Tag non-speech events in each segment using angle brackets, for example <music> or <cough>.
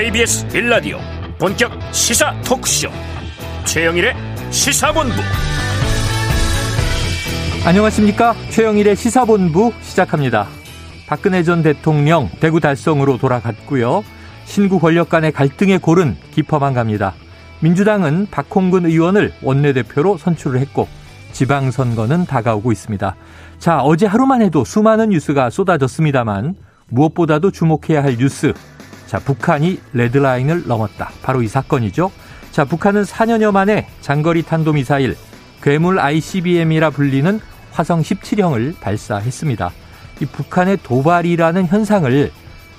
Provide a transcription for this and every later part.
KBS 빌라디오 본격 시사 토크쇼. 최영일의 시사본부. 안녕하십니까? 최영일의 시사본부 시작합니다. 박근혜 전 대통령 대구 달성으로 돌아갔고요. 신구 권력 간의 갈등의 골은 깊어만 갑니다. 민주당은 박홍근 의원을 원내대표로 선출을 했고 지방선거는 다가오고 있습니다. 자 어제 하루만 해도 수많은 뉴스가 쏟아졌습니다만 무엇보다도 주목해야 할 뉴스 자, 북한이 레드라인을 넘었다. 바로 이 사건이죠. 자, 북한은 4년여 만에 장거리 탄도미사일 괴물 ICBM이라 불리는 화성 17형을 발사했습니다. 이 북한의 도발이라는 현상을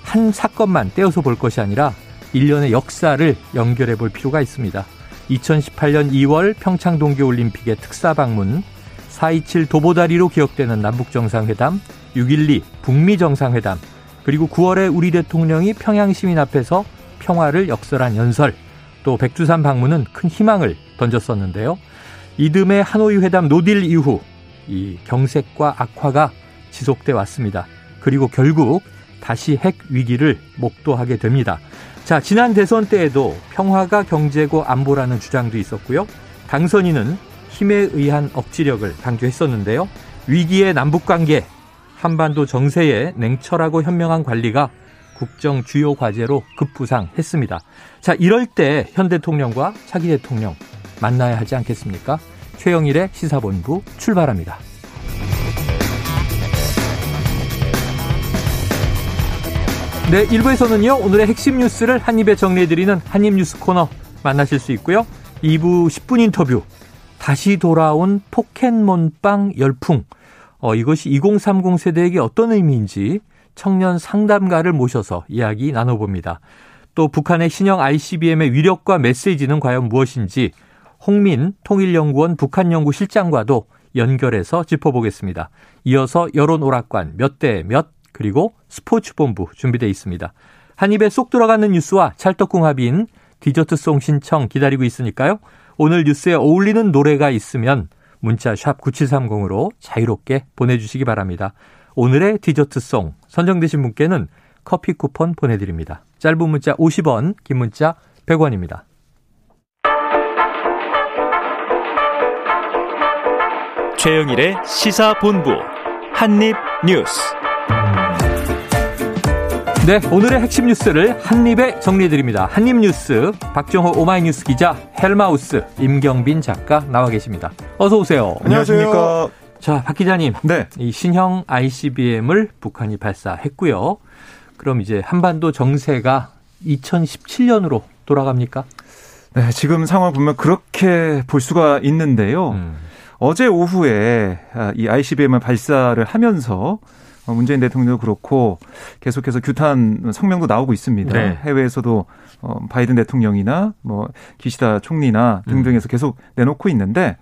한 사건만 떼어서 볼 것이 아니라 일련의 역사를 연결해 볼 필요가 있습니다. 2018년 2월 평창 동계올림픽의 특사 방문, 4.27 도보다리로 기억되는 남북정상회담, 6.12 북미 정상회담, 그리고 9월에 우리 대통령이 평양 시민 앞에서 평화를 역설한 연설, 또 백두산 방문은 큰 희망을 던졌었는데요. 이듬해 하노이 회담 노딜 이후 이 경색과 악화가 지속돼 왔습니다. 그리고 결국 다시 핵 위기를 목도하게 됩니다. 자, 지난 대선 때에도 평화가 경제고 안보라는 주장도 있었고요. 당선인은 힘에 의한 억지력을 강조했었는데요. 위기의 남북 관계 한반도 정세의 냉철하고 현명한 관리가 국정 주요 과제로 급부상했습니다. 자, 이럴 때 현 대통령과 차기 대통령 만나야 하지 않겠습니까? 최영일의 시사본부 출발합니다. 네, 1부에서는요, 오늘의 핵심 뉴스를 한입에 정리해드리는 한입뉴스 코너 만나실 수 있고요. 2부 10분 인터뷰. 다시 돌아온 포켓몬빵 열풍. 어, 이것이 2030 세대에게 어떤 의미인지 청년 상담가를 모셔서 이야기 나눠봅니다. 또 북한의 신형 ICBM의 위력과 메시지는 과연 무엇인지 홍민 통일연구원 북한연구실장과도 연결해서 짚어보겠습니다. 이어서 여론 오락관 몇 대 몇 그리고 스포츠본부 준비되어 있습니다. 한 입에 쏙 들어가는 뉴스와 찰떡궁합인 디저트송 신청 기다리고 있으니까요. 오늘 뉴스에 어울리는 노래가 있으면 문자 샵 9730으로 자유롭게 보내주시기 바랍니다. 오늘의 디저트송 선정되신 분께는 커피 쿠폰 보내드립니다. 짧은 문자 50원, 긴 문자 100원입니다. 최영일의 시사본부 한입뉴스 네, 오늘의 핵심 뉴스를 한입에 정리해드립니다. 한입 뉴스 박정호 오마이뉴스 기자 헬마우스 임경빈 작가 나와 계십니다. 어서 오세요. 안녕하십니까. 자, 박 기자님. 네. 이 신형 ICBM을 북한이 발사했고요. 그럼 이제 한반도 정세가 2017년으로 돌아갑니까? 네, 지금 상황 보면 그렇게 볼 수가 있는데요. 음. 어제 오후에 이 ICBM을 발사를 하면서 어, 문재인 대통령도 그렇고 계속해서 규탄 성명도 나오고 있습니다. 네. 해외에서도 어, 바이든 대통령이나 뭐 기시다 총리나 등등에서 음. 계속 내놓고 있는데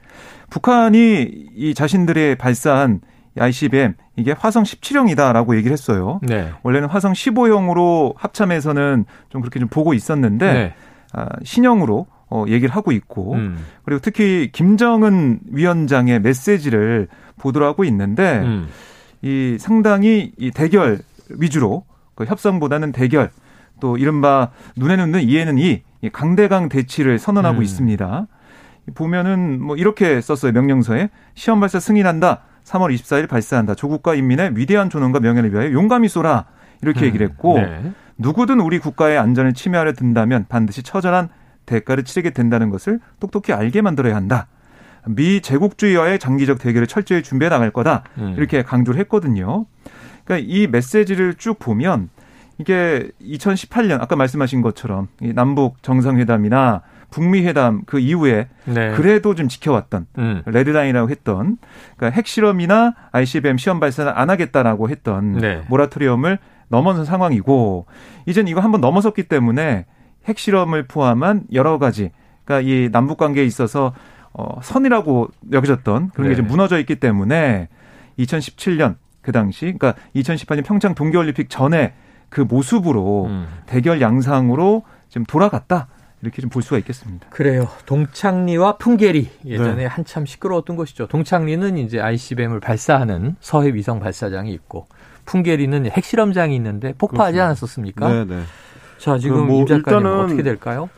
북한이 이 자신들의 발사한 ICBM 이게 화성 17형이다라고 얘기를 했어요. 네. 원래는 화성 15형으로 합참에서는 좀 그렇게 좀 보고 있었는데 네. 아, 신형으로 어, 얘기를 하고 있고 음. 그리고 특히 김정은 위원장의 메시지를 보도를 하고 있는데 음. 이 상당히 이 대결 위주로 그 협상보다는 대결 또 이른바 눈에는 눈 이에는 이 강대강 대치를 선언하고 음. 있습니다. 보면은 뭐 이렇게 썼어요 명령서에 시험 발사 승인한다. 3월 24일 발사한다. 조국과 인민의 위대한 존엄과 명예를 위하여 용감히 쏘라. 이렇게 음. 얘기를 했고 네. 누구든 우리 국가의 안전을 침해하려 든다면 반드시 처절한 대가를 치르게 된다는 것을 똑똑히 알게 만들어야 한다. 미 제국주의와의 장기적 대결을 철저히 준비해 나갈 거다. 음. 이렇게 강조를 했거든요. 그러니까 이 메시지를 쭉 보면 이게 2018년 아까 말씀하신 것처럼 이 남북 정상회담이나 북미 회담 그 이후에 네. 그래도 좀 지켜왔던 음. 레드라인이라고 했던 그러니까 핵실험이나 ICBM 시험 발사는 안 하겠다라고 했던 네. 모라토리엄을 넘어선 상황이고 이젠 이거 한번 넘어섰기 때문에 핵실험을 포함한 여러 가지 그러니까 이 남북 관계에 있어서 어, 선이라고 여겨졌던 그런 게 네. 무너져 있기 때문에 2017년 그 당시 그러니까 2018년 평창 동계올림픽 전에 그 모습으로 음. 대결 양상으로 지금 돌아갔다. 이렇게 좀 볼 수가 있겠습니다. 그래요. 동창리와 풍계리 예전에 네. 한참 시끄러웠던 것이죠. 동창리는 이제 ICBM을 발사하는 서해 위성 발사장이 있고 풍계리는 핵실험장이 있는데 폭파하지 그렇습니다. 않았었습니까? 네, 네. 자, 지금 뭐 일단은 어떻게 될까요?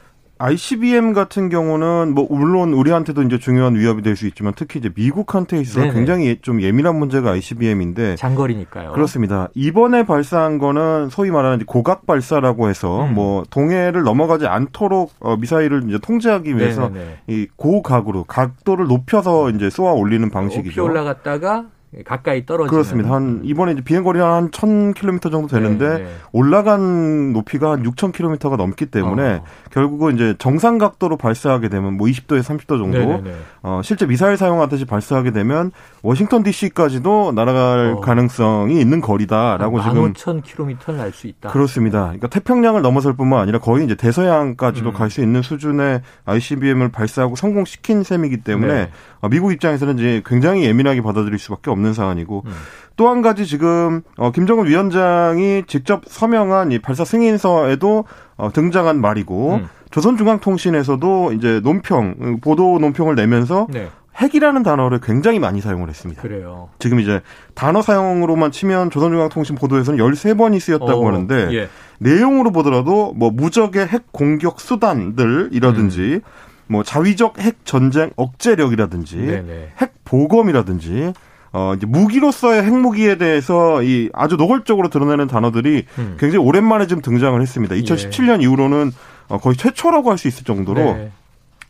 ICBM 같은 경우는 뭐 물론 우리한테도 이제 중요한 위협이 될 수 있지만 특히 이제 미국한테 있어서 네네. 굉장히 좀 예민한 문제가 ICBM인데 장거리니까요. 그렇습니다. 이번에 발사한 거는 소위 말하는 고각 발사라고 해서 음. 뭐 동해를 넘어가지 않도록 어, 미사일을 이제 통제하기 위해서 네네네. 이 고각으로 각도를 높여서 이제 쏘아 올리는 방식이죠. 높이 올라갔다가 가까이 떨어지는. 그렇습니다. 한 이번에 이제 비행 거리가 한 1,000km 정도 되는데 네, 네. 올라간 높이가 한 6,000km가 넘기 때문에 어. 결국은 이제 정상 각도로 발사하게 되면 뭐 20도에서 30도 정도 네, 네, 어, 실제 미사일 사용하듯이 발사하게 되면 워싱턴 D.C.까지도 날아갈 어. 가능성이 있는 거리다라고 지금 15,000km를 날 수 있다. 그렇습니다. 그러니까 태평양을 넘어설 뿐만 아니라 거의 이제 대서양까지도 음. 갈수 있는 수준의 ICBM을 발사하고 성공시킨 셈이기 때문에 네. 어, 미국 입장에서는 이제 굉장히 예민하게 받아들일 수밖에 없는 상황이고 음. 또한 가지 지금 어, 김정은 위원장이 직접 서명한 이 발사 승인서에도 어, 등장한 말이고 음. 조선중앙통신에서도 이제 논평 보도 논평을 내면서 네. 핵이라는 단어를 굉장히 많이 사용을 했습니다. 그래요. 지금 이제 단어 사용으로만 치면 조선중앙통신 보도에서는 13번이 쓰였다고 어, 하는데 예. 내용으로 보더라도 뭐 무적의 핵 공격 수단들이라든지 음. 뭐 자위적 핵 전쟁 억제력이라든지 네네. 핵 보검이라든지 어 이제 무기로서의 핵무기에 대해서 이 아주 노골적으로 드러내는 단어들이 음. 굉장히 오랜만에 좀 등장을 했습니다. 2017년 예. 이후로는 어, 거의 최초라고 할 수 있을 정도로 네.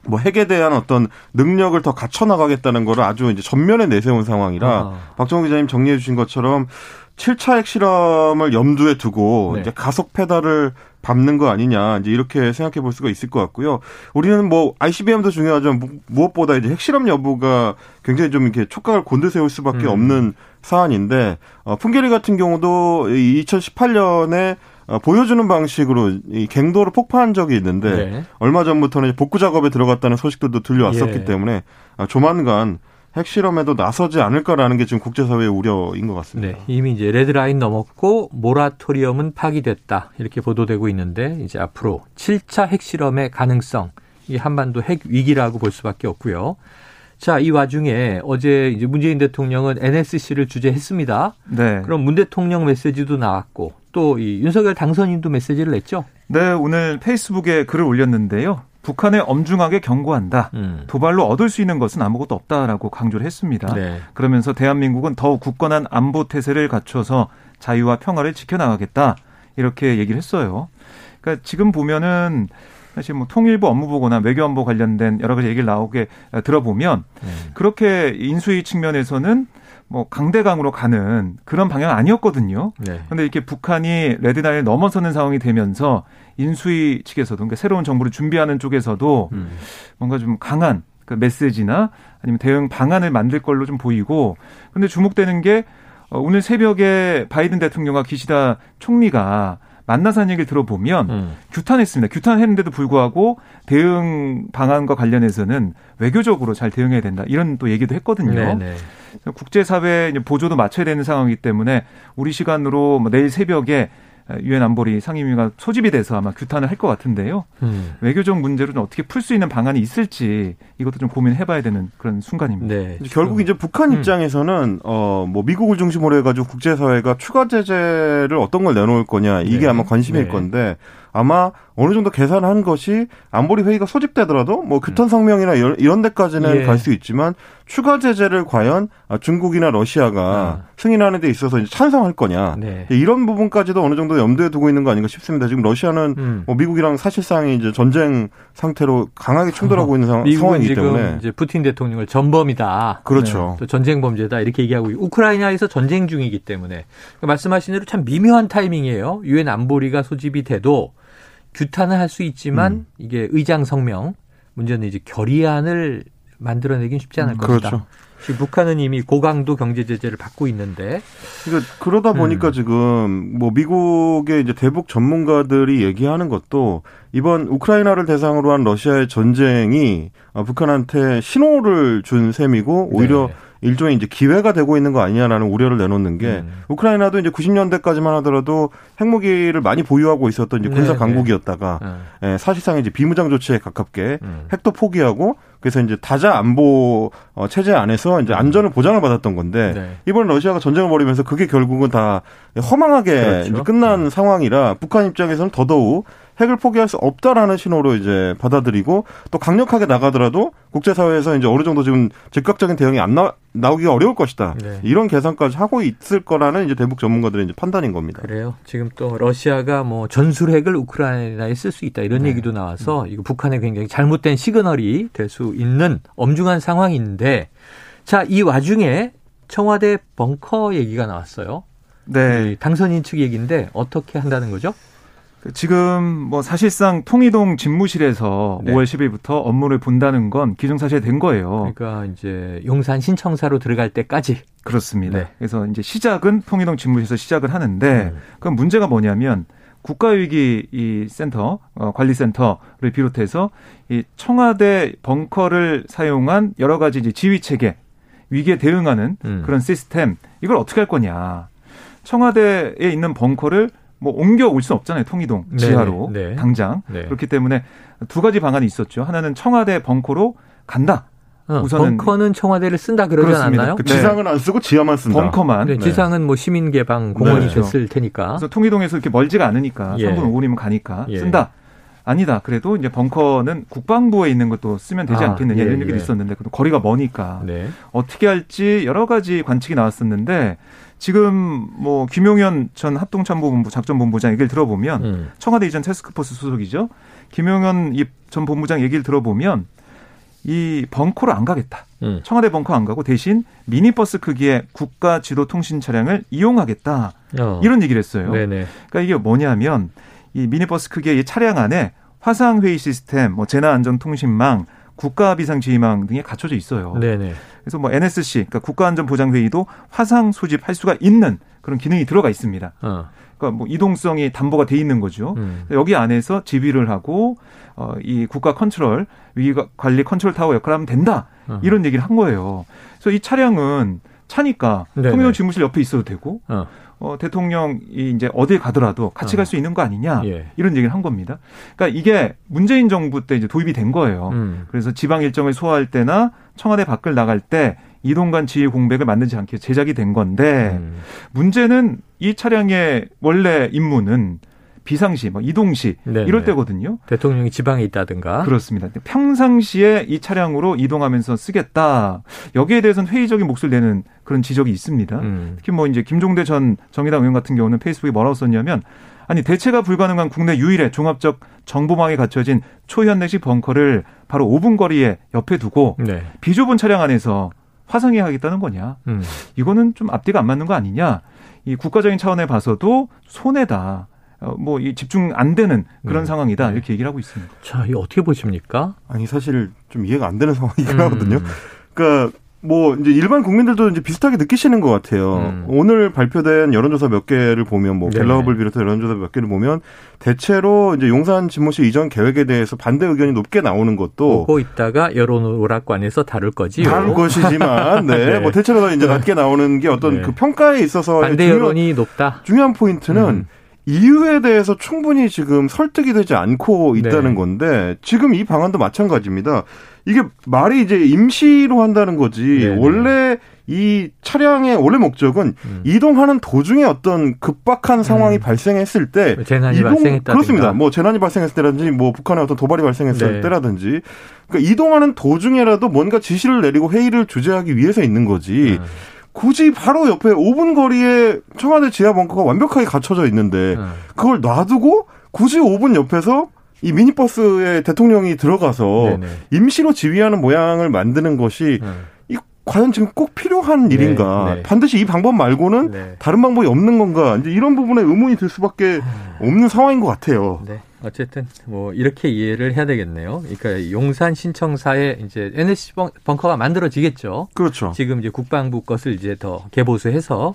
뭐 핵에 대한 어떤 능력을 더 갖춰 나가겠다는 거를 아주 이제 전면에 내세운 상황이라 아. 박정호 기자님 정리해 주신 것처럼 7차 핵실험을 염두에 두고 네. 이제 가속 페달을 밟는 거 아니냐 이제 이렇게 생각해 볼 수가 있을 것 같고요. 우리는 뭐 ICBM도 중요하지만 무엇보다 이제 핵실험 여부가 굉장히 좀 이렇게 촉각을 곤두세울 수밖에 음. 없는 사안인데 어, 풍계리 같은 경우도 2018년에 어, 보여주는 방식으로 이 갱도를 폭파한 적이 있는데 네. 얼마 전부터는 복구 작업에 들어갔다는 소식들도 들려왔었기 예. 때문에 어, 조만간 핵실험에도 나서지 않을까라는 게 지금 국제사회의 우려인 것 같습니다. 네, 이미 이제 레드라인 넘었고 모라토리엄은 파기됐다 이렇게 보도되고 있는데 이제 앞으로 7차 핵실험의 가능성 이 한반도 핵 위기라고 볼 수밖에 없고요. 자, 이 와중에 어제 이제 문재인 대통령은 NSC를 주재했습니다. 네. 그럼 문 대통령 메시지도 나왔고 또 이 윤석열 당선인도 메시지를 냈죠. 네, 오늘 페이스북에 글을 올렸는데요. 북한에 엄중하게 경고한다. 음. 도발로 얻을 수 있는 것은 아무것도 없다라고 강조를 했습니다. 네. 그러면서 대한민국은 더욱 굳건한 안보 태세를 갖춰서 자유와 평화를 지켜나가겠다. 이렇게 얘기를 했어요. 그러니까 지금 보면은 사실 뭐 통일부 업무보고나 외교안보 관련된 여러 가지 얘기를 나오게 들어보면 음. 그렇게 인수위 측면에서는 뭐 강대강으로 가는 그런 방향 아니었거든요. 네. 그런데 이렇게 북한이 레드라인을 넘어서는 상황이 되면서 인수위 측에서도 그러니까 새로운 정부를 준비하는 쪽에서도 음. 뭔가 좀 강한 그 메시지나 아니면 대응 방안을 만들 걸로 좀 보이고 그런데 주목되는 게 어, 오늘 새벽에 바이든 대통령과 기시다 총리가 만나서 한 얘기를 들어보면 음. 규탄했습니다. 규탄했는데도 불구하고 대응 방안과 관련해서는 외교적으로 잘 대응해야 된다. 이런 또 얘기도 했거든요. 네네. 네. 국제사회 보조도 맞춰야 되는 상황이기 때문에 우리 시간으로 뭐 내일 새벽에 유엔 안보리 상임위가 소집이 돼서 아마 규탄을 할 것 같은데요. 음. 외교적 문제로 좀 어떻게 풀 수 있는 방안이 있을지 이것도 좀 고민해봐야 되는 그런 순간입니다. 네. 결국 이제 북한 음. 입장에서는 어뭐 미국을 중심으로 해가지고 국제사회가 추가 제재를 어떤 걸 내놓을 거냐 이게 네. 아마 관심일 네. 건데 아마 어느 정도 계산한 것이 안보리 회의가 소집되더라도 뭐 규탄 성명이나 이런 데까지는 예. 갈수 있지만 추가 제재를 과연 중국이나 러시아가 아. 승인하는 데 있어서 찬성할 거냐 네. 이런 부분까지도 어느 정도 염두에 두고 있는 거 아닌가 싶습니다. 지금 러시아는 음. 뭐 미국이랑 사실상 이제 전쟁 상태로 강하게 충돌하고 있는 상황, 상황이기 때문에 이제 푸틴 대통령을 전범이다. 그렇죠. 네. 또 전쟁 범죄다 이렇게 얘기하고 우크라이나에서 전쟁 중이기 때문에 그러니까 말씀하신 대로 참 미묘한 타이밍이에요. 유엔 안보리가 소집이 돼도 규탄을 할 수 있지만 음. 이게 의장 성명 문제는 이제 결의안을 만들어내긴 쉽지 않을 음, 것이다. 그렇죠. 지금 북한은 이미 고강도 경제 제재를 받고 있는데. 그러니까 그러다 보니까 음. 지금 뭐 미국의 이제 대북 전문가들이 얘기하는 것도 이번 우크라이나를 대상으로 한 러시아의 전쟁이 북한한테 신호를 준 셈이고 오히려 네. 일종의 이제 기회가 되고 있는 거 아니냐라는 우려를 내놓는 게 음. 우크라이나도 이제 90년대까지만 하더라도 핵무기를 많이 보유하고 있었던 이제 군사 네, 네. 강국이었다가 네. 예, 사실상 이제 비무장 조치에 가깝게 음. 핵도 포기하고 그래서 이제 다자 안보 어, 체제 안에서 이제 안전을 보장을 받았던 건데 네. 이번 러시아가 전쟁을 벌이면서 그게 결국은 다 허망하게 그렇죠. 끝난 음. 상황이라 북한 입장에서는 더더욱 핵을 포기할 수 없다라는 신호로 이제 받아들이고 또 강력하게 나가더라도 국제사회에서 이제 어느 정도 지금 즉각적인 대응이 안 나, 나오기가 어려울 것이다. 네. 이런 계산까지 하고 있을 거라는 이제 대북 전문가들의 이제 판단인 겁니다. 그래요. 지금 또 러시아가 뭐 전술핵을 우크라이나에 쓸 수 있다 이런 네. 얘기도 나와서 이거 북한에 굉장히 잘못된 시그널이 될 수 있는 엄중한 상황인데 자, 이 와중에 청와대 벙커 얘기가 나왔어요. 네. 당선인 측 얘기인데 어떻게 한다는 거죠? 지금 뭐 사실상 통이동 집무실에서 네. 5월 10일부터 업무를 본다는 건 기정사실 된 거예요. 그러니까 이제 용산 신청사로 들어갈 때까지 그렇습니다. 네. 그래서 이제 시작은 통이동 집무실에서 시작을 하는데 음. 그럼 문제가 뭐냐면 국가위기 이 센터 어, 관리센터를 비롯해서 이 청와대 벙커를 사용한 여러 가지 이제 지휘 체계 위기에 대응하는 음. 그런 시스템 이걸 어떻게 할 거냐. 청와대에 있는 벙커를 뭐 옮겨 올 수는 없잖아요. 통이동 네, 지하로 네, 네. 당장 네. 그렇기 때문에 두 가지 방안이 있었죠. 하나는 청와대 벙커로 간다. 어, 우선은 벙커는 청와대를 쓴다 그러지 그렇습니다. 않았나요? 그 지상은 안 쓰고 지하만 쓴다. 벙커만. 네, 지상은 뭐 시민 개방 공원이 네. 됐을 테니까. 그래서 통이동에서 이렇게 멀지가 않으니까 예. 3분 5분이면 가니까 예. 쓴다. 아니다. 그래도 이제 벙커는 국방부에 있는 것도 쓰면 되지 아, 않겠느냐 예, 이런 얘기도 예. 있었는데 거리가 머니까 네. 어떻게 할지 여러 가지 관측이 나왔었는데 지금 뭐 김용현 전 합동참모본부 작전본부장 얘기를 들어보면 음. 청와대 이전 테스크포스 소속이죠. 김용현 전 본부장 얘기를 들어보면 이 벙커로 안 가겠다. 음. 청와대 벙커 안 가고 대신 미니버스 크기의 국가 지도 통신 차량을 이용하겠다. 어. 이런 얘기를 했어요. 네네. 그러니까 이게 뭐냐면 이 미니버스 크기의 이 차량 안에 화상 회의 시스템, 뭐 재난 안전 통신망, 국가 비상 지휘망 등이 갖춰져 있어요. 네네. 그래서 뭐 NSC, 그러니까 국가안전보장회의도 화상 소집할 수가 있는 그런 기능이 들어가 있습니다. 어. 그러니까 뭐 이동성이 담보가 돼 있는 거죠. 음. 여기 안에서 지휘를 하고 어, 이 국가 컨트롤 위기 관리 컨트롤 타워 역할을 하면 된다. 어. 이런 얘기를 한 거예요. 그래서 이 차량은 차니까 통일원 집무실 옆에 있어도 되고 어. 어, 대통령이 이제 어딜 가더라도 같이 어. 갈수 있는 거 아니냐 예. 이런 얘기를 한 겁니다. 그러니까 이게 문재인 정부 때 이제 도입이 된 거예요. 음. 그래서 지방 일정을 소화할 때나 청와대 밖을 나갈 때 이동간 지휘 공백을 만들지 않게 제작이 된 건데 음. 문제는 이 차량의 원래 임무는 비상시, 뭐 이동시 네네. 이럴 때거든요. 대통령이 지방에 있다든가. 그렇습니다. 평상시에 이 차량으로 이동하면서 쓰겠다. 여기에 대해서는 회의적인 목소리를 내는 그런 지적이 있습니다. 음. 특히 뭐 이제 김종대 전 정의당 의원 같은 경우는 페이스북에 뭐라고 썼냐면 아니 대체가 불가능한 국내 유일의 종합적 정보망에 갖춰진 초현대식 벙커를 바로 5분 거리에 옆에 두고 네. 비좁은 차량 안에서 화상해 하겠다는 거냐. 음. 이거는 좀 앞뒤가 안 맞는 거 아니냐. 이 국가적인 차원에 봐서도 손해다. 어, 뭐이 집중 안 되는 그런 네. 상황이다 네. 이렇게 얘기를 하고 있습니다. 자, 이 어떻게 보십니까? 아니 사실 좀 이해가 안 되는 <laughs> 상황이긴 음. 하거든요. 그러니까 뭐 이제 일반 국민들도 이제 비슷하게 느끼시는 것 같아요. 음. 오늘 발표된 여론조사 몇 개를 보면 뭐 갤럽을 비롯해 여론조사 몇 개를 보면 대체로 이제 용산 집무실 이전 계획에 대해서 반대 의견이 높게 나오는 것도 보고 있다가 여론 오락관에서 다룰 거지 다룰 <laughs> 것이지만 네. 네. 뭐 대체로 이제 낮게 나오는 게 어떤 네. 그 평가에 있어서 반대 여론이 높다. 중요한 포인트는 음. 이유에 대해서 충분히 지금 설득이 되지 않고 있다는 네. 건데 지금 이 방안도 마찬가지입니다. 이게 말이 이제 임시로 한다는 거지 네, 네. 원래 이 차량의 원래 목적은 음. 이동하는 도중에 어떤 급박한 상황이 음. 발생했을 때 재난이 이동 발생했다 그렇습니다. 뭐 재난이 발생했을 때라든지 뭐 북한의 어떤 도발이 발생했을 네. 때라든지 그러니까 이동하는 도중에라도 뭔가 지시를 내리고 회의를 주재하기 위해서 있는 거지. 음. 굳이 바로 옆에 5분 거리에 청와대 지하 벙커가 완벽하게 갖춰져 있는데 음. 그걸 놔두고 굳이 5분 옆에서 이 미니버스에 대통령이 들어가서 네네. 임시로 지휘하는 모양을 만드는 것이 음. 이 과연 지금 꼭 필요한 네, 일인가? 네. 반드시 이 방법 말고는 네. 다른 방법이 없는 건가? 이제 이런 부분에 의문이 들 수밖에 없는 상황인 것 같아요. 네. 어쨌든 뭐 이렇게 이해를 해야 되겠네요. 그러니까 용산 신청사에 이제 NSC 벙커가 만들어지겠죠. 그렇죠. 지금 이제 국방부 것을 이제 더 개보수해서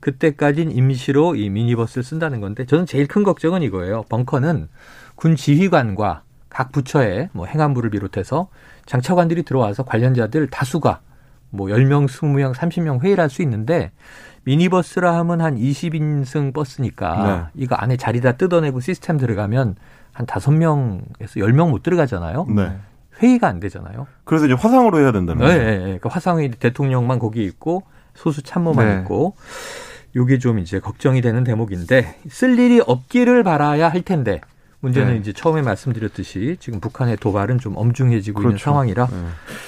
그때까진 임시로 이 미니버스를 쓴다는 건데 저는 제일 큰 걱정은 이거예요. 벙커는 군 지휘관과 각 부처의 뭐 행안부를 비롯해서 장차관들이 들어와서 관련자들 다수가 뭐 10명, 20명, 30명 회의를 할 수 있는데 미니버스라 하면 한 20인승 버스니까 네. 이거 안에 자리 다 뜯어내고 시스템 들어가면 한 5명에서 10명 못 들어가잖아요. 네. 회의가 안 되잖아요. 그래서 이제 화상으로 해야 된다는 거죠. 네, 네, 네. 그 화상회의 대통령만 거기 있고 소수 참모만 네. 있고 요게 좀 이제 걱정이 되는 대목인데 쓸 일이 없기를 바라야 할 텐데 문제는 네. 이제 처음에 말씀드렸듯이 지금 북한의 도발은 좀 엄중해지고 그렇죠. 있는 상황이라 네.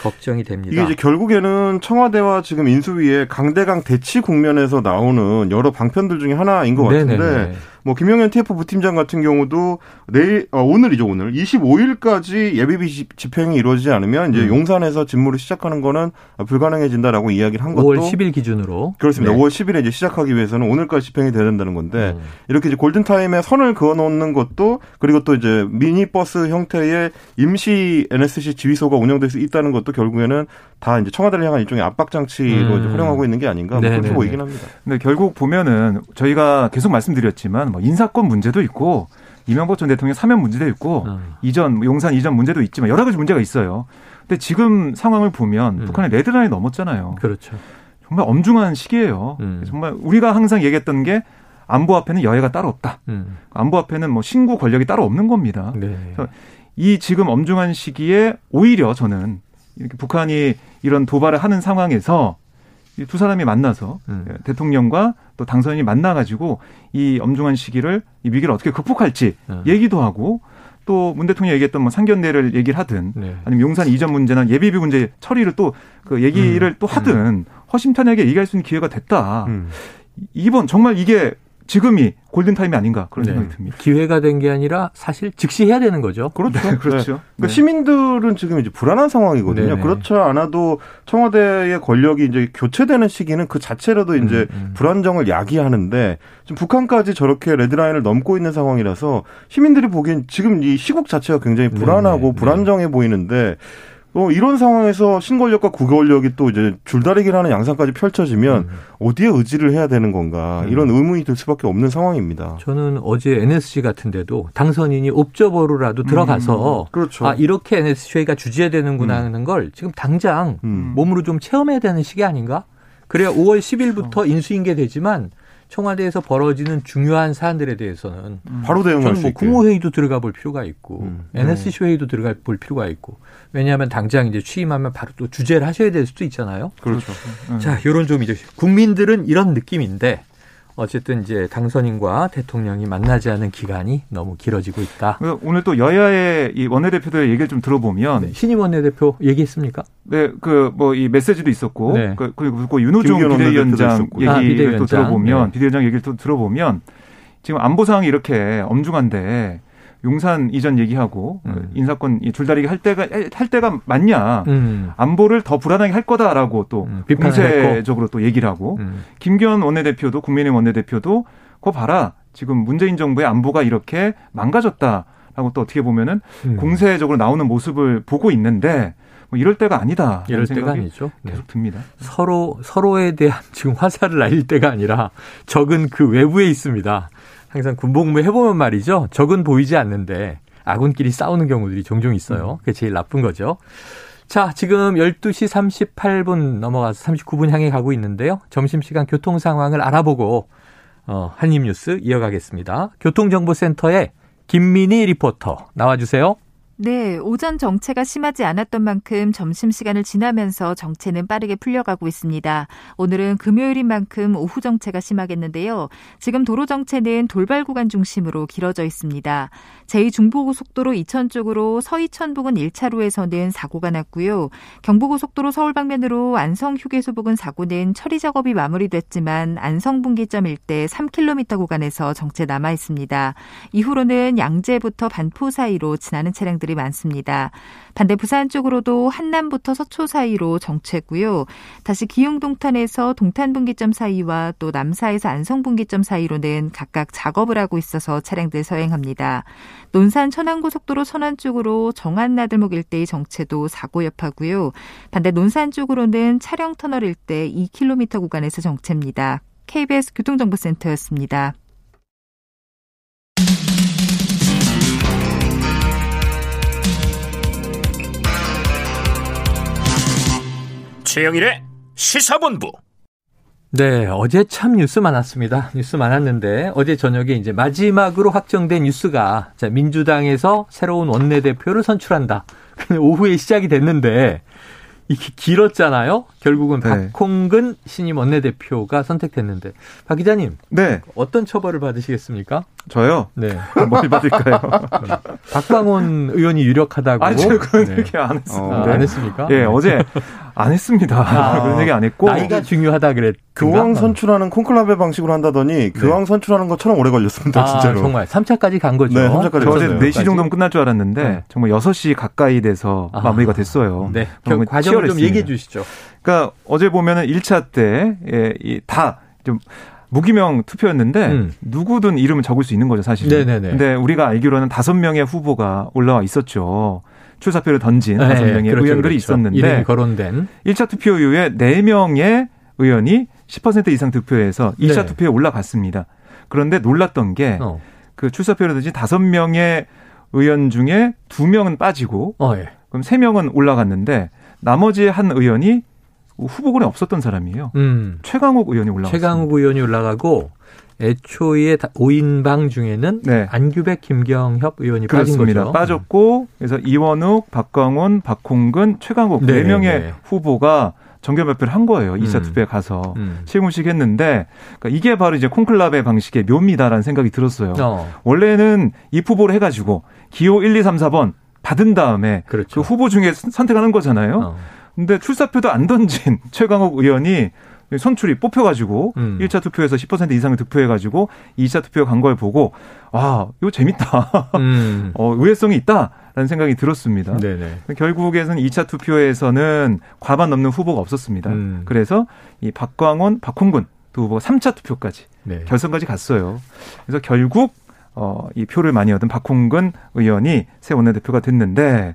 걱정이 됩니다. 이게 이제 결국에는 청와대와 지금 인수위의 강대강 대치 국면에서 나오는 여러 방편들 중에 하나인 것 같은데 네네네. 뭐 김영현 TF 부팀장 같은 경우도 내일 어, 오늘이죠 오늘 25일까지 예비비 집행이 이루어지지 않으면 이제 음. 용산에서 직무를 시작하는 거는 불가능해진다라고 이야기를 한 것도 5월 10일 기준으로 그렇습니다. 네. 5월 10일에 이제 시작하기 위해서는 오늘까지 집행이 돼야 된다는 건데 음. 이렇게 이제 골든 타임에 선을 그어 놓는 것도 그리고 또 이제 미니버스 형태의 임시 NSC 지휘소가 운영될 수 있다는 것도 결국에는 다 이제 청와대를 향한 일종의 압박 장치로 음. 활용하고 있는 게 아닌가 뭐 그렇게 보이긴 합니다. 근데 결국 보면은 저희가 계속 말씀드렸지만 뭐 인사권 문제도 있고 이명박 전 대통령 사면 문제도 있고 음. 이전 뭐 용산 이전 문제도 있지만 여러 가지 문제가 있어요. 근데 지금 상황을 보면 음. 북한의 레드라인이 넘었잖아요. 그렇죠. 정말 엄중한 시기예요. 음. 정말 우리가 항상 얘기했던 게 안보 앞에는 여해가 따로 없다. 음. 안보 앞에는 뭐 신구 권력이 따로 없는 겁니다. 네. 이 지금 엄중한 시기에 오히려 저는 이렇게 북한이 이런 도발을 하는 상황에서 두 사람이 만나서 음. 예, 대통령과 또 당선인이 만나가지고 이 엄중한 시기를 이 위기를 어떻게 극복할지 음. 얘기도 하고 또 문 대통령이 얘기했던 뭐 상견례를 얘기를 하든 네. 아니면 용산 이전 문제나 예비비 문제 처리를 또 그 얘기를 음. 또 하든 음. 허심탄회하게 얘기할 수 있는 기회가 됐다. 음. 이번 정말 이게 지금이 골든타임이 아닌가 그런 네. 생각이 듭니다. 기회가 된 게 아니라 사실 즉시 해야 되는 거죠. 그렇죠. 네, 그렇죠. 네. 그러니까 시민들은 지금 이제 불안한 상황이거든요. 그렇지 않아도 청와대의 권력이 이제 교체되는 시기는 그 자체로도 이제 음, 음. 불안정을 야기하는데 지금 북한까지 저렇게 레드라인을 넘고 있는 상황이라서 시민들이 보기엔 지금 이 시국 자체가 굉장히 불안하고 불안정해 보이는데 어, 이런 상황에서 신권력과 구권력이 또 이제 줄다리기를 하는 양상까지 펼쳐지면 음. 어디에 의지를 해야 되는 건가 음. 이런 의문이 들 수밖에 없는 상황입니다. 저는 어제 NSC 같은데도 당선인이 옵저버로라도 음. 들어가서 그렇죠. 아 이렇게 NSC가 주재되는구나 음. 하는 걸 지금 당장 음. 몸으로 좀 체험해야 되는 시기 아닌가? 그래야 5월 10일부터 어. 인수인계 되지만 청와대에서 벌어지는 중요한 사안들에 대해서는 음. 바로 대응할 뭐 국무회의도 들어가 볼 필요가 있고 음. NSC 회의도 들어가 볼 필요가 있고 왜냐하면 당장 이제 취임하면 바로 또 주제를 하셔야 될 수도 있잖아요. 그렇죠. 음. 자, 요런 좀 이제 국민들은 이런 느낌인데 어쨌든 이제 당선인과 대통령이 만나지 않은 기간이 너무 길어지고 있다. 오늘 또 여야의 이 원내대표들의 얘기를 좀 들어보면 네, 신임 원내대표 얘기했습니까? 네, 그 뭐 이 메시지도 있었고 네. 그, 그리고 윤호중 비대위원장 얘기를 아, 비대위원장. 또 들어보면 네. 비대위원장 얘기를 또 들어보면 지금 안보 상황이 이렇게 엄중한데 용산 이전 얘기하고 음. 인사권 줄다리기 할 때가 할 때가 맞냐 음. 안보를 더 불안하게 할 거다라고 또 음. 공세적으로 또 얘기를 하고 음. 김기현 원내대표도 국민의힘 원내대표도 거 봐라 지금 문재인 정부의 안보가 이렇게 망가졌다 라고 또 어떻게 보면은 음. 공세적으로 나오는 모습을 보고 있는데 뭐 이럴 때가 아니다. 이럴 때가 아니죠. 네. 계속 듭니다. 서로 서로에 대한 <laughs> 지금 화살을 날릴 때가 아니라 적은 그 외부에 있습니다. 항상 군복무 해보면 말이죠. 적은 보이지 않는데 아군끼리 싸우는 경우들이 종종 있어요. 음. 그게 제일 나쁜 거죠. 자, 지금 12시 38분 넘어가서 39분 향해 가고 있는데요. 점심시간 교통 상황을 알아보고 어, 한입뉴스 이어가겠습니다. 교통정보센터에 김민희 리포터 나와주세요. 네, 오전 정체가 심하지 않았던 만큼 점심 시간을 지나면서 정체는 빠르게 풀려가고 있습니다. 오늘은 금요일인 만큼 오후 정체가 심하겠는데요. 지금 도로 정체는 돌발 구간 중심으로 길어져 있습니다. 제2중부고속도로 이천 쪽으로 서이천 부근 1차로에서는 사고가 났고요. 경부고속도로 서울 방면으로 안성 휴게소 부근 사고는 처리 작업이 마무리됐지만 안성 분기점 일대 3km 구간에서 정체 남아 있습니다. 이후로는 양재부터 반포 사이로 지나는 차량들 차량들이 많습니다. 반대 부산 쪽으로도 한남부터 서초 사이로 정체고요. 다시 기흥 동탄에서 동탄 분기점 사이와 또 남사에서 안성 분기점 사이로는 각각 작업을 하고 있어서 차량들 서행합니다. 논산 천안고속도로 선안 쪽으로 정안 나들목 일대의 정체도 사고 여파고요. 반대 논산 쪽으로는 차량 터널 일대 2km 구간에서 정체입니다. KBS 교통정보센터였습니다. 최영일의 시사본부. 네, 어제 참 뉴스 많았습니다. 뉴스 많았는데 어제 저녁에 이제 마지막으로 확정된 뉴스가 자, 민주당에서 새로운 원내대표를 선출한다. <laughs> 오후에 시작이 됐는데 이게 길었잖아요. 결국은 네. 박홍근 신임 원내대표가 선택됐는데 박 기자님, 네. 어떤 처벌을 받으시겠습니까? 저요? 네. 뭘 받을까요? 박광원 의원이 유력하다고. 아니, 저 그런 네. 안 했습니다. 어, 안 했습니까? 예, 네, 어제 안 했습니다. 아, <laughs> 그런 얘기 안 했고. 나이가 중요하다 그랬. 교황 선출하는 콘클라베 방식으로 한다더니 네. 교황 선출하는 것처럼 오래 걸렸습니다, 아, 진짜로. 정말 3차까지 간 거죠. 네, 3차까지 어제 4시 정도면 끝날 줄 알았는데 네. 정말 6시 가까이 돼서 아, 마무리가 됐어요. 네. 그 과정을 좀 얘기해 주시죠. 그러니까 어제 보면은 1차 때다좀 무기명 투표였는데 음. 누구든 이름을 적을 수 있는 거죠, 사실. 네네네. 근데 우리가 알기로는 다섯 명의 후보가 올라와 있었죠. 출사표를 던진 네, 다섯 명의 그렇죠, 의원들이 그렇죠. 있었는데 이름이 거론된 1차 투표 이후에 4명의 의원이 10% 이상 투표해서 2차 네. 투표에 올라갔습니다. 그런데 놀랐던 게그 어. 그 출사표를 던진 다섯 명의 의원 중에 두 명은 빠지고 어, 예. 그럼 세 명은 올라갔는데 나머지 한 의원이 후보군에 없었던 사람이에요. 음. 최강욱 의원이 올라갔어요. 최강욱 의원이 올라가고 애초에 5인방 중에는 네. 안규백, 김경협 의원이 그렇습니다. 빠진 거죠. 빠졌고 그래서 이원욱, 박광원, 박홍근, 최강욱 네, 네 명의 네. 후보가 정결 발표를 한 거예요. 2차 음. 투표에 가서 음. 실무식 했는데 그러니까 이게 바로 이제 콩클라베 방식의 묘미다라는 생각이 들었어요. 어. 원래는 이 후보를 해가지고 기호 1, 2, 3, 4번 받은 다음에 그렇죠. 그 후보 중에 선택하는 거잖아요. 어. 근데 출사표도 안 던진 <laughs> 최강욱 의원이 선출이 뽑혀가지고 음. 1차 투표에서 10% 이상을 득표해가지고 2차 투표 간 걸 보고 와 이거 재밌다. 음. <laughs> 어, 의외성이 있다 라는 생각이 들었습니다. 네네. 결국에는 2차 투표에서는 과반 넘는 후보가 없었습니다. 음. 그래서 이 박광원, 박홍근 두 후보가 3차 투표까지 네. 결선까지 갔어요. 그래서 결국 어, 이 표를 많이 얻은 박홍근 의원이 새 원내대표가 됐는데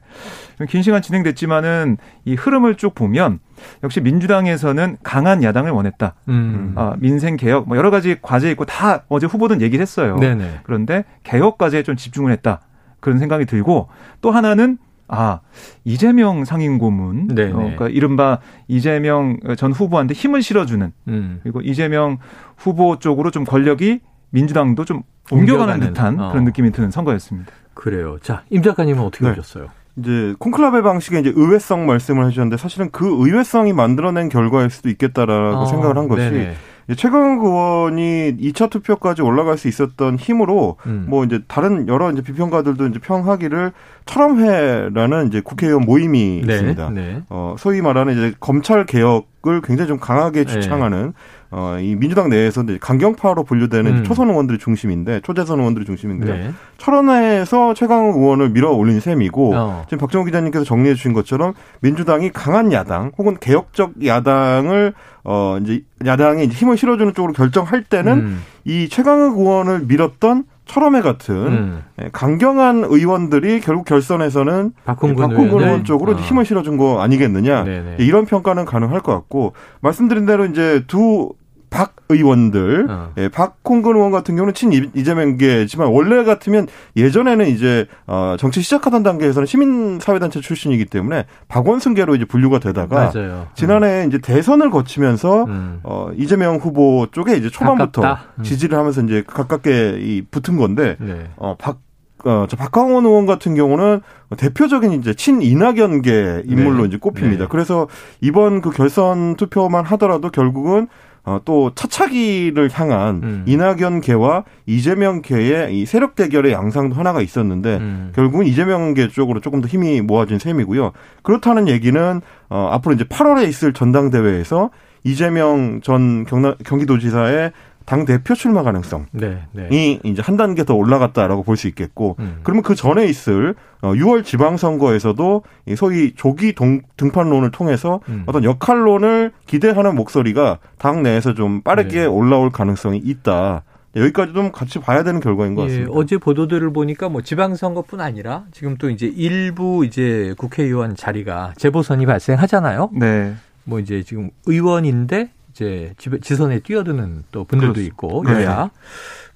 긴 시간 진행됐지만은 이 흐름을 쭉 보면 역시 민주당에서는 강한 야당을 원했다. 음. 아, 민생 개혁 뭐 여러 가지 과제 있고 다 어제 후보든 얘기를 했어요. 네네. 그런데 개혁 과제에 좀 집중을 했다. 그런 생각이 들고 또 하나는 아 이재명 상임고문, 어, 그러니까 이른바 이재명 전 후보한테 힘을 실어주는 음. 그리고 이재명 후보 쪽으로 좀 권력이 민주당도 좀 옮겨가는, 듯한 어. 그런 느낌이 드는 선거였습니다. 그래요. 자, 임 작가님은 어떻게 네. 보셨어요? 이제 콘클라베 방식의 이제 의외성 말씀을 해주셨는데 사실은 그 의외성이 만들어낸 결과일 수도 있겠다라고 어, 생각을 한 것이 네네. 최강욱 의원이 2차 투표까지 올라갈 수 있었던 힘으로 음. 뭐 이제 다른 여러 이제 비평가들도 이제 평하기를 철험회라는 이제 국회의원 모임이 네, 있습니다. 네. 어 소위 말하는 이제 검찰 개혁을 굉장히 좀 강하게 네. 주창하는 네. 어, 이 민주당 내에서 강경파로 분류되는 음. 초선 의원들이 중심인데 초재선 의원들이 중심인데 네. 철원에서 최강욱 의원을 밀어 올린 셈이고 어. 지금 박정호 기자님께서 정리해 주신 것처럼 민주당이 강한 야당 혹은 개혁적 야당을 어 이제 야당에 힘을 실어주는 쪽으로 결정할 때는 음. 이 최강욱 의원을 밀었던 철험회 같은 음. 예, 강경한 의원들이 결국 결선에서는 박홍근, 의원 쪽으로 어. 힘을 실어준 거 아니겠느냐 네네. 이런 평가는 가능할 것 같고 말씀드린 대로 이제 두 박 의원들, 어. 예, 박홍근 의원 같은 경우는 친 이재명계지만 원래 같으면 예전에는 이제 어 정치 시작하던 단계에서는 시민사회단체 출신이기 때문에 박원순계로 이제 분류가 되다가 맞아요. 지난해 음. 이제 대선을 거치면서 음. 어 이재명 후보 쪽에 이제 초반부터 음. 지지를 하면서 이제 가깝게 이 붙은 건데 네. 어 박 어, 저 박광원 의원 같은 경우는 대표적인 이제 친 이낙연계 인물로 네. 이제 꼽힙니다. 네. 그래서 이번 그 결선 투표만 하더라도 결국은 어, 또 차차기를 향한 음. 이낙연계와 이재명계의 이 세력 대결의 양상도 하나가 있었는데 음. 결국은 이재명계 쪽으로 조금 더 힘이 모아진 셈이고요. 그렇다는 얘기는 어, 앞으로 이제 8월에 있을 전당대회에서 이재명 전 경남, 경기도지사의 당 대표 출마 가능성이 네, 네. 이제 한 단계 더 올라갔다라고 볼 수 있겠고 음. 그러면 그 전에 있을 6월 어, 지방선거에서도 소위 조기 동, 등판론을 통해서 음. 어떤 역할론을 기대하는 목소리가 당 내에서 좀 빠르게 네. 올라올 가능성이 있다. 여기까지 좀 같이 봐야 되는 결과인 것 예, 같습니다. 예, 어제 보도들을 보니까 뭐 지방선거뿐 아니라 지금 또 이제 일부 이제 국회의원 자리가 재보선이 발생하잖아요. 네. 뭐 이제 지금 의원인데 이제 지선에 뛰어드는 또 분들도 그렇습니다. 있고 여야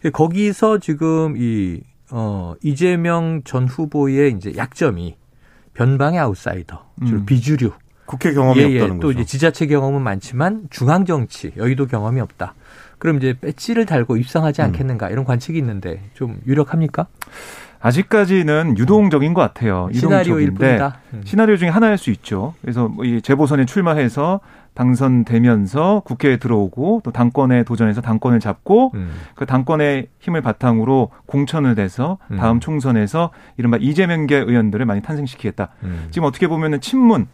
네. 거기서 지금 이 어, 이재명 전 후보의 이제 약점이 변방의 아웃사이더, 음. 비주류. 국회 경험이 예, 예. 없다는 또 거죠. 이제 지자체 경험은 많지만 중앙 정치, 여의도 경험이 없다. 그럼 이제 배지를 달고 입성하지 음. 않겠는가 이런 관측이 있는데 좀 유력합니까? 아직까지는 유동적인 것 같아요. 시나리오일 뿐이다. 음. 시나리오 중에 하나일 수 있죠. 그래서 뭐이 재보선에 출마해서 당선되면서 국회에 들어오고 또 당권에 도전해서 당권을 잡고 음. 그 당권의 힘을 바탕으로 공천을 해서 음. 다음 음. 총선에서 이른바 이재명계 의원들을 많이 탄생시키겠다. 음. 지금 어떻게 보면은 친문,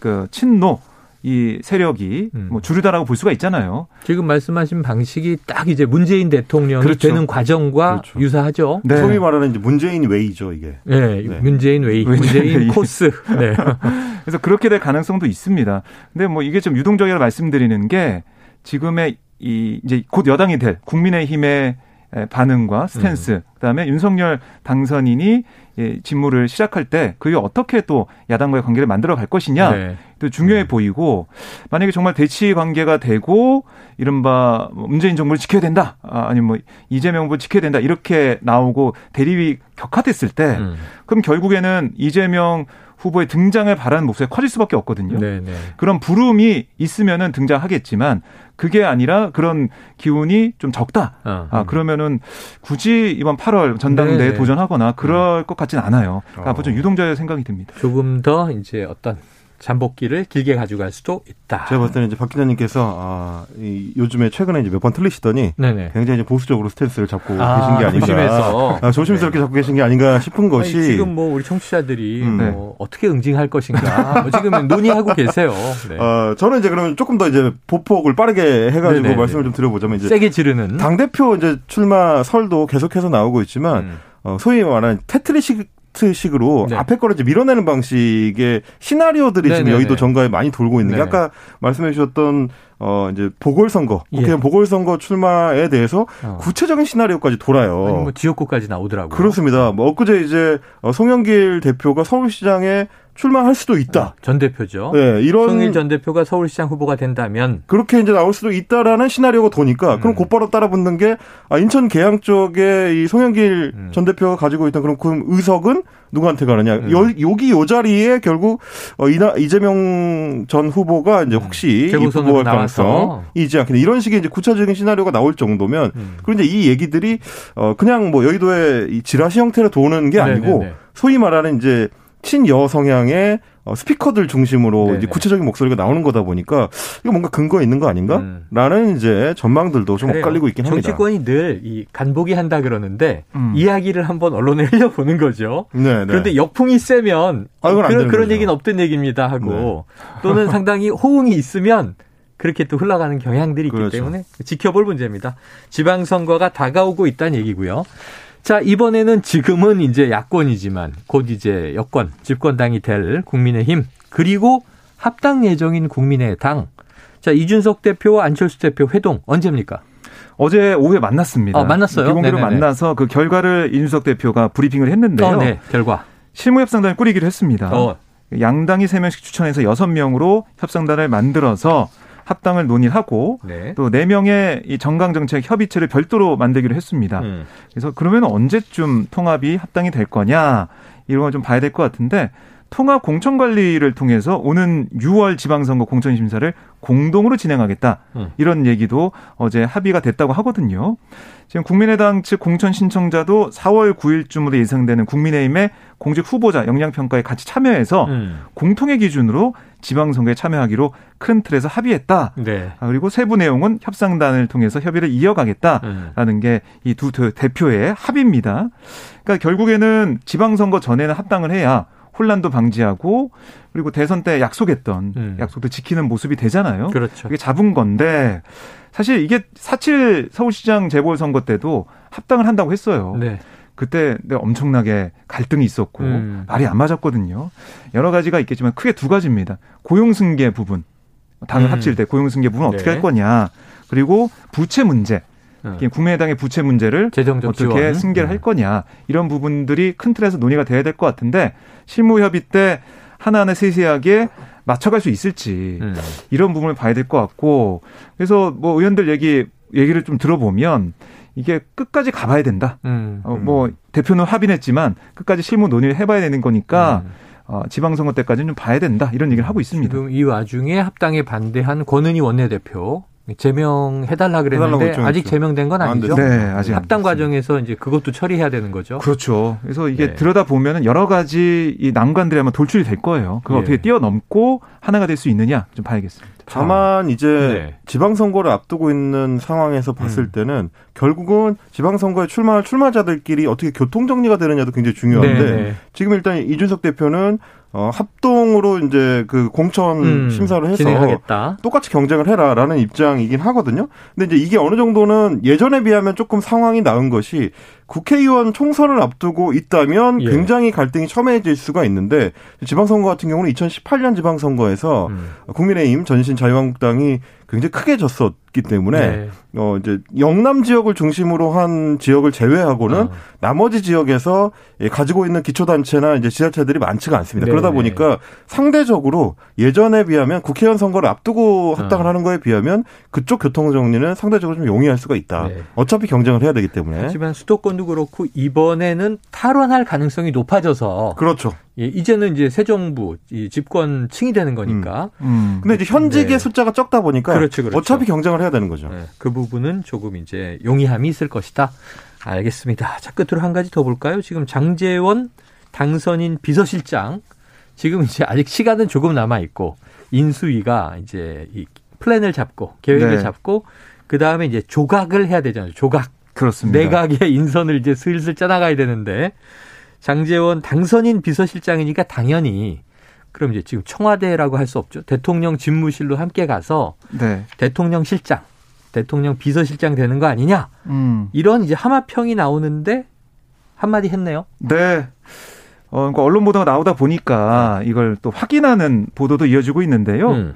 그 친노 이 세력이 음. 뭐 주류다라고 볼 수가 있잖아요. 지금 말씀하신 방식이 딱 이제 문재인 대통령이 그렇죠. 되는 과정과 그렇죠. 유사하죠. 네. 소위 말하는 이제 문재인 way죠, 이게. 네, 네. 문재인 way, 문재인 way. 코스. <laughs> 네. <laughs> 그래서 그렇게 될 가능성도 있습니다. 근데 뭐 이게 좀 유동적이라 말씀드리는 게 지금의 이 이제 곧 여당이 될 국민의힘의 반응과 스탠스, 음. 그다음에 윤석열 당선인이 예, 직무를 시작할 때 그게 어떻게 또 야당과의 관계를 만들어 갈 것이냐 네. 또 중요해 음. 보이고 만약에 정말 대치 관계가 되고 이른바 뭐 문재인 정부를 지켜야 된다 아, 아니면 뭐 이재명 후보 지켜야 된다 이렇게 나오고 대립이 격화됐을 때 음. 그럼 결국에는 이재명 후보의 등장을 바라는 목소리가 커질 수밖에 없거든요. 네네. 네. 그런 부름이 있으면은 등장하겠지만 그게 아니라 그런 기운이 좀 적다. 어, 아, 음. 그러면은 굳이 이번 8월 전당대에 네, 네. 도전하거나 그럴 음. 것 같진 않아요. 그러니까 어. 좀 유동자의 생각이 듭니다. 조금 더 이제 어떤 잠복기를 길게 가져갈 수도 있다. 제가 봤을 때는 이제 박 기자님께서 아, 이, 요즘에 최근에 이제 몇 번 틀리시더니 네네. 굉장히 이제 보수적으로 스탠스를 잡고 아, 계신 게 아닌가. 조심해서. 아, 조심스럽게 네. 잡고 계신 게 아닌가 싶은 것이. 아니, 지금 뭐 우리 청취자들이 음. 뭐 네. 어떻게 응징할 것인가 뭐 지금 논의하고 계세요. 네. 어, 저는 이제 그러면 조금 더 이제 보폭을 빠르게 해가지고 네네. 말씀을 좀 드려보자면 이제 세게 지르는 당 대표 이제 출마 설도 계속해서 나오고 있지만 음. 어, 소위 말하는 테트리식 식으로 네. 앞에 거를 이제 밀어내는 방식의 시나리오들이 네네네. 지금 여의도 정가에 많이 돌고 있는 게 아까 말씀해 주셨던 어 이제 보궐선거 예. 국회의원 예. 보궐선거 출마에 대해서 어. 구체적인 시나리오까지 돌아요. 아니 뭐 지역구까지 나오더라고요. 그렇습니다. 뭐 엊그제 이제 어, 송영길 대표가 서울시장에 출마할 수도 있다. 아, 전 대표죠. 네, 이런 송일 전 대표가 서울시장 후보가 된다면 그렇게 이제 나올 수도 있다라는 시나리오가 도니까 그럼 음. 곧바로 따라붙는 게 아, 인천 계양 쪽에 이 송영길 음. 전 대표가 가지고 있던 그런 그 의석은 누구한테 가느냐. 음. 여, 여기 요 자리에 결국 어, 이나, 이재명 전 후보가 이제 혹시 음. 이 후보할 가능성이 있지 않겠냐. 이런 식의 이제 구체적인 시나리오가 나올 정도면 음. 그리고 이제 이 얘기들이 어, 그냥 뭐 여의도의 이 지라시 형태로 도는 게 아니고 네네네. 소위 말하는 이제 친여 성향의 어, 스피커들 중심으로 이제 구체적인 목소리가 나오는 거다 보니까 이거 뭔가 근거 있는 거 아닌가? 라는 음. 이제 전망들도 좀 그래요. 엇갈리고 있긴 합니다. 정치권이 늘 이 간보기 한다 그러는데 음. 이야기를 한번 언론에 <laughs> 흘려보는 거죠. 네네. 네. 그런데 역풍이 세면 아, 그런, 그런 얘기는 없던 얘기입니다 하고 네. 또는 상당히 호응이 있으면 그렇게 또 흘러가는 경향들이 있기 그렇죠. 때문에 지켜볼 문제입니다. 지방선거가 다가오고 있다는 얘기고요. 자, 이번에는 지금은 이제 야권이지만 곧 이제 여권, 집권당이 될 국민의힘 그리고 합당 예정인 국민의당. 자, 이준석 대표와 안철수 대표 회동 언제입니까? 어제 오후에 만났습니다. 아, 만났어요? 비공개로 만나서 그 결과를 이준석 대표가 브리핑을 했는데요. 어, 네, 결과. 실무 협상단을 꾸리기로 했습니다. 어. 양당이 3명씩 추천해서 6명으로 협상단을 만들어서 합당을 논의하고 네. 또 4명의 이 정강 정책 협의체를 별도로 만들기로 했습니다. 음. 그래서 그러면 언제쯤 통합이 합당이 될 거냐 이런 걸 좀 봐야 될 것 같은데 통합 공천 관리를 통해서 오는 6월 지방선거 공천 심사를 공동으로 진행하겠다. 음. 이런 얘기도 어제 합의가 됐다고 하거든요. 지금 국민의당 측 공천 신청자도 4월 9일쯤으로 예상되는 국민의힘의 공직 후보자 역량 평가에 같이 참여해서 음. 공통의 기준으로 지방선거에 참여하기로 큰 틀에서 합의했다. 네. 아, 그리고 세부 내용은 협상단을 통해서 협의를 이어가겠다라는 음. 게이 두 대표의 합의입니다. 그러니까 결국에는 지방선거 전에는 합당을 해야 혼란도 방지하고 그리고 대선 때 약속했던 음. 약속도 지키는 모습이 되잖아요. 그렇죠. 이게 잡은 건데 사실 이게 사칠 서울시장 재보궐선거 때도 합당을 한다고 했어요. 네. 그때 엄청나게 갈등이 있었고 음. 말이 안 맞았거든요. 여러 가지가 있겠지만 크게 두 가지입니다. 고용승계 부분, 당을 음. 합칠 때 고용승계 부분 어떻게 네. 할 거냐, 그리고 부채 문제. 음. 국민의당의 부채 문제를 어떻게 지원. 승계를 할 음. 거냐 이런 부분들이 큰 틀에서 논의가 돼야 될 것 같은데 실무 협의 때 하나하나 세세하게 맞춰갈 수 있을지 음. 이런 부분을 봐야 될 것 같고 그래서 뭐 의원들 얘기 얘기를 좀 들어보면 이게 끝까지 가봐야 된다. 음. 어, 뭐 대표는 합의했지만 끝까지 실무 논의를 해봐야 되는 거니까. 음. 어, 지방선거 때까지는 좀 봐야 된다 이런 얘기를 하고 있습니다. 지금 이 와중에 합당에 반대한 권은희 원내대표 제명해달라 그랬는데 아직 제명된 건 아니죠. 네, 아직 합당 과정에서 이제 그것도 처리해야 되는 거죠. 그렇죠. 그래서 이게 네. 들여다 보면은 여러 가지 이 난관들이 아마 돌출이 될 거예요. 그걸 네. 어떻게 뛰어넘고 하나가 될 수 있느냐 좀 봐야겠습니다. 다만 이제 네. 지방선거를 앞두고 있는 상황에서 봤을 음. 때는 결국은 지방선거에 출마할 출마자들끼리 어떻게 교통 정리가 되느냐도 굉장히 중요한데 네, 네. 지금 일단 이준석 대표는 어, 합동으로 이제 그 공천 음, 심사를 해서 진행하겠다. 똑같이 경쟁을 해라라는 입장이긴 하거든요. 근데 이제 이게 어느 정도는 예전에 비하면 조금 상황이 나은 것이 국회의원 총선을 앞두고 있다면 예. 굉장히 갈등이 첨예해질 수가 있는데 지방선거 같은 경우는 2018년 지방선거에서 음. 국민의힘 전신 자유한국당이 굉장히 크게 졌었 기 때문에 네. 어 이제 영남 지역을 중심으로 한 지역을 제외하고는 어. 나머지 지역에서 가지고 있는 기초 단체나 이제 지자체들이 많지가 않습니다. 네. 그러다 보니까 상대적으로 예전에 비하면 국회의원 선거를 앞두고 합당을 어. 하는 거에 비하면 그쪽 교통 정리는 상대적으로 좀 용이할 수가 있다. 네. 어차피 경쟁을 해야 되기 때문에. 하지만 수도권도 그렇고 이번에는 탈원할 가능성이 높아져서 그렇죠. 예, 이제는 이제 새 정부 이 집권층이 되는 거니까. 음. 음. 근데 이제 현직의 네. 숫자가 적다 보니까 그렇죠, 그렇죠. 어차피 경쟁을 해야 되는 거죠. 네, 그 부분은 조금 이제 용이함이 있을 것이다. 알겠습니다. 자, 끝으로 한 가지 더 볼까요? 지금 장재원 당선인 비서실장 지금 이제 아직 시간은 조금 남아 있고 인수위가 이제 이 플랜을 잡고 계획을 네. 잡고 그 다음에 이제 조각을 해야 되잖아요. 조각. 그렇습니다. 내각의 인선을 이제 슬슬 짜나가야 되는데 장재원 당선인 비서실장이니까 당연히 그럼 이제 지금 청와대라고 할 수 없죠. 대통령 집무실로 함께 가서 네. 대통령 실장, 대통령 비서실장 되는 거 아니냐? 음. 이런 이제 하마평이 나오는데 한마디 했네요. 네. 어, 그러니까 언론 보도가 나오다 보니까 이걸 또 확인하는 보도도 이어지고 있는데요. 음.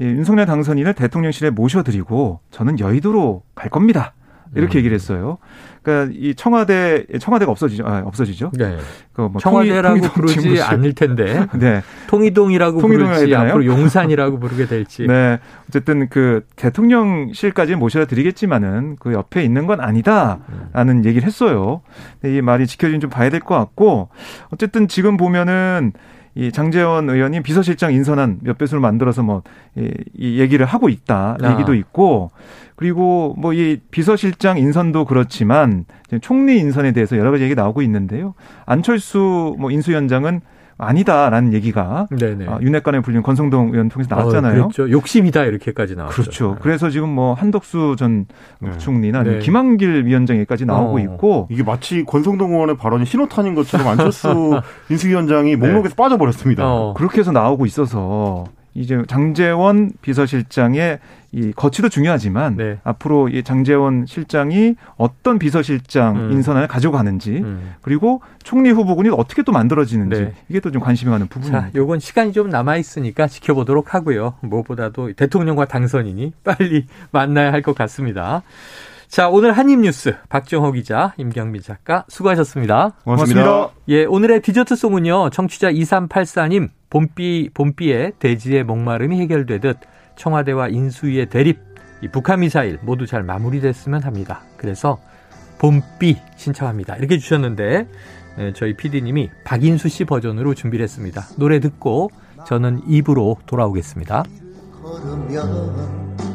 예, 윤석열 당선인을 대통령실에 모셔드리고 저는 여의도로 갈 겁니다. 이렇게 음. 얘기를 했어요. 그러니까 이 청와대 청와대가 없어지죠. 아, 없어지죠. 네. 그뭐 청와대라고 통이, 부르지 통이동 않을 텐데. <laughs> 네. 통이동이라고 부르지 앞으로 용산이라고 부르게 될지. 네. 어쨌든 그 대통령실까지 모셔다 드리겠지만은 그 옆에 있는 건 아니다라는 음. 얘기를 했어요. 이 말이 지켜진 좀 봐야 될 것 같고 어쨌든 지금 보면은 이 장재원 의원이 비서실장 인선안 몇 배수를 만들어서 뭐, 이, 이 얘기를 하고 있다. 아. 얘기도 있고, 그리고 뭐 이 비서실장 인선도 그렇지만 총리 인선에 대해서 여러 가지 얘기 나오고 있는데요. 안철수 뭐 인수위원장은 아니다라는 얘기가 네네. 아, 윤핵관에 불린 권성동 의원 통해서 어, 나왔잖아요. 어, 그렇죠. 욕심이다 이렇게까지 나왔죠. 그렇죠. 네. 그래서 지금 뭐 한덕수 전 네. 총리나 네. 김한길 위원장에까지 나오고 어. 있고 이게 마치 권성동 의원의 발언이 신호탄인 것처럼 안철수 <laughs> 인수위원장이 목록에서 네. 빠져버렸습니다. 어. 그렇게 해서 나오고 있어서 이제 장재원 비서실장의 이 거치도 중요하지만 네. 앞으로 이 장재원 실장이 어떤 비서실장 음. 인선을 가지고 가는지 음. 그리고 총리 후보군이 어떻게 또 만들어지는지 네. 이게 또 좀 관심이 가는 부분입니다. 자, 요건 시간이 좀 남아 있으니까 지켜보도록 하고요. 무엇보다도 대통령과 당선인이 빨리 <laughs> 만나야 할 것 같습니다. 자, 오늘 한입뉴스 박정호 기자, 임경민 작가 수고하셨습니다. 고맙습니다. 고맙습니다. 예, 오늘의 디저트송은요. 청취자 2384님 봄비 봄비에 대지의 목마름이 해결되듯 청와대와 인수위의 대립, 이 북한 미사일 모두 잘 마무리됐으면 합니다. 그래서 봄비 신청합니다. 이렇게 주셨는데 예, 저희 PD님이 박인수 씨 버전으로 준비를 했습니다. 노래 듣고 저는 입으로 돌아오겠습니다. 걸으면